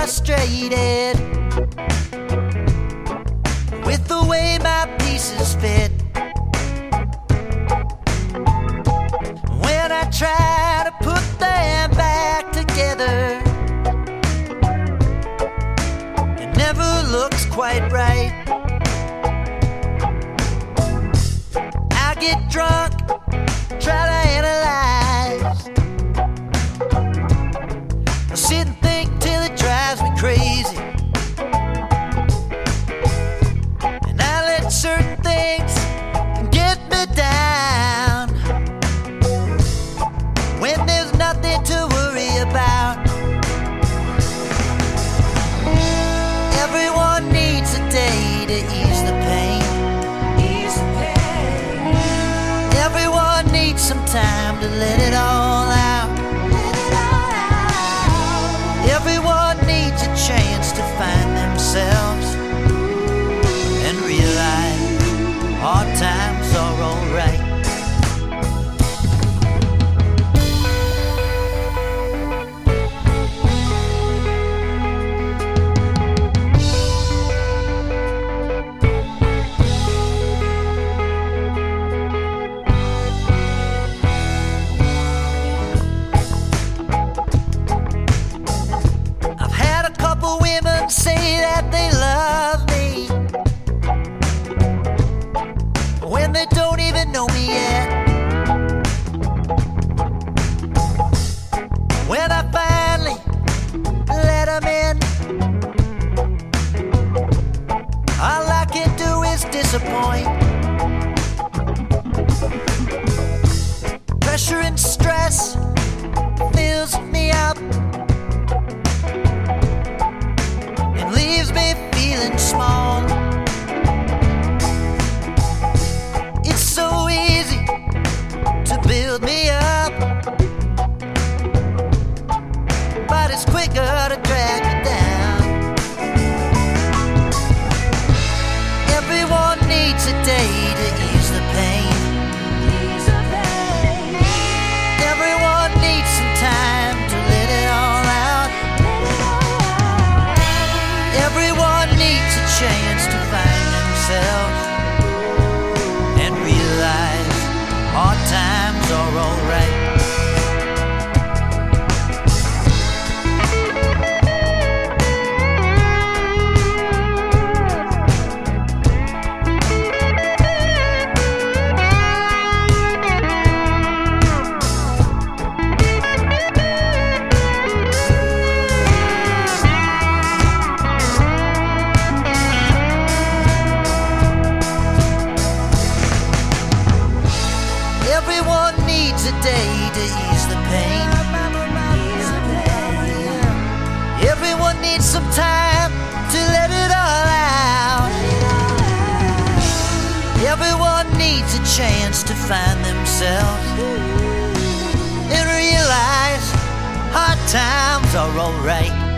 frustrated with the way my pieces fit. When I try to put them back together, it never looks quite right. I get drunk, to let it all when they don't even know me yet. When I finally let them in, all I can do is disappoint. Pressure and stress fills me up. and leaves me feeling small. Everyone needs a day to ease the pain. Everyone needs some time to let it all out. Everyone needs a chance to find themselves and realize hard times are alright. Needs a chance to find themselves and realize hard times are alright.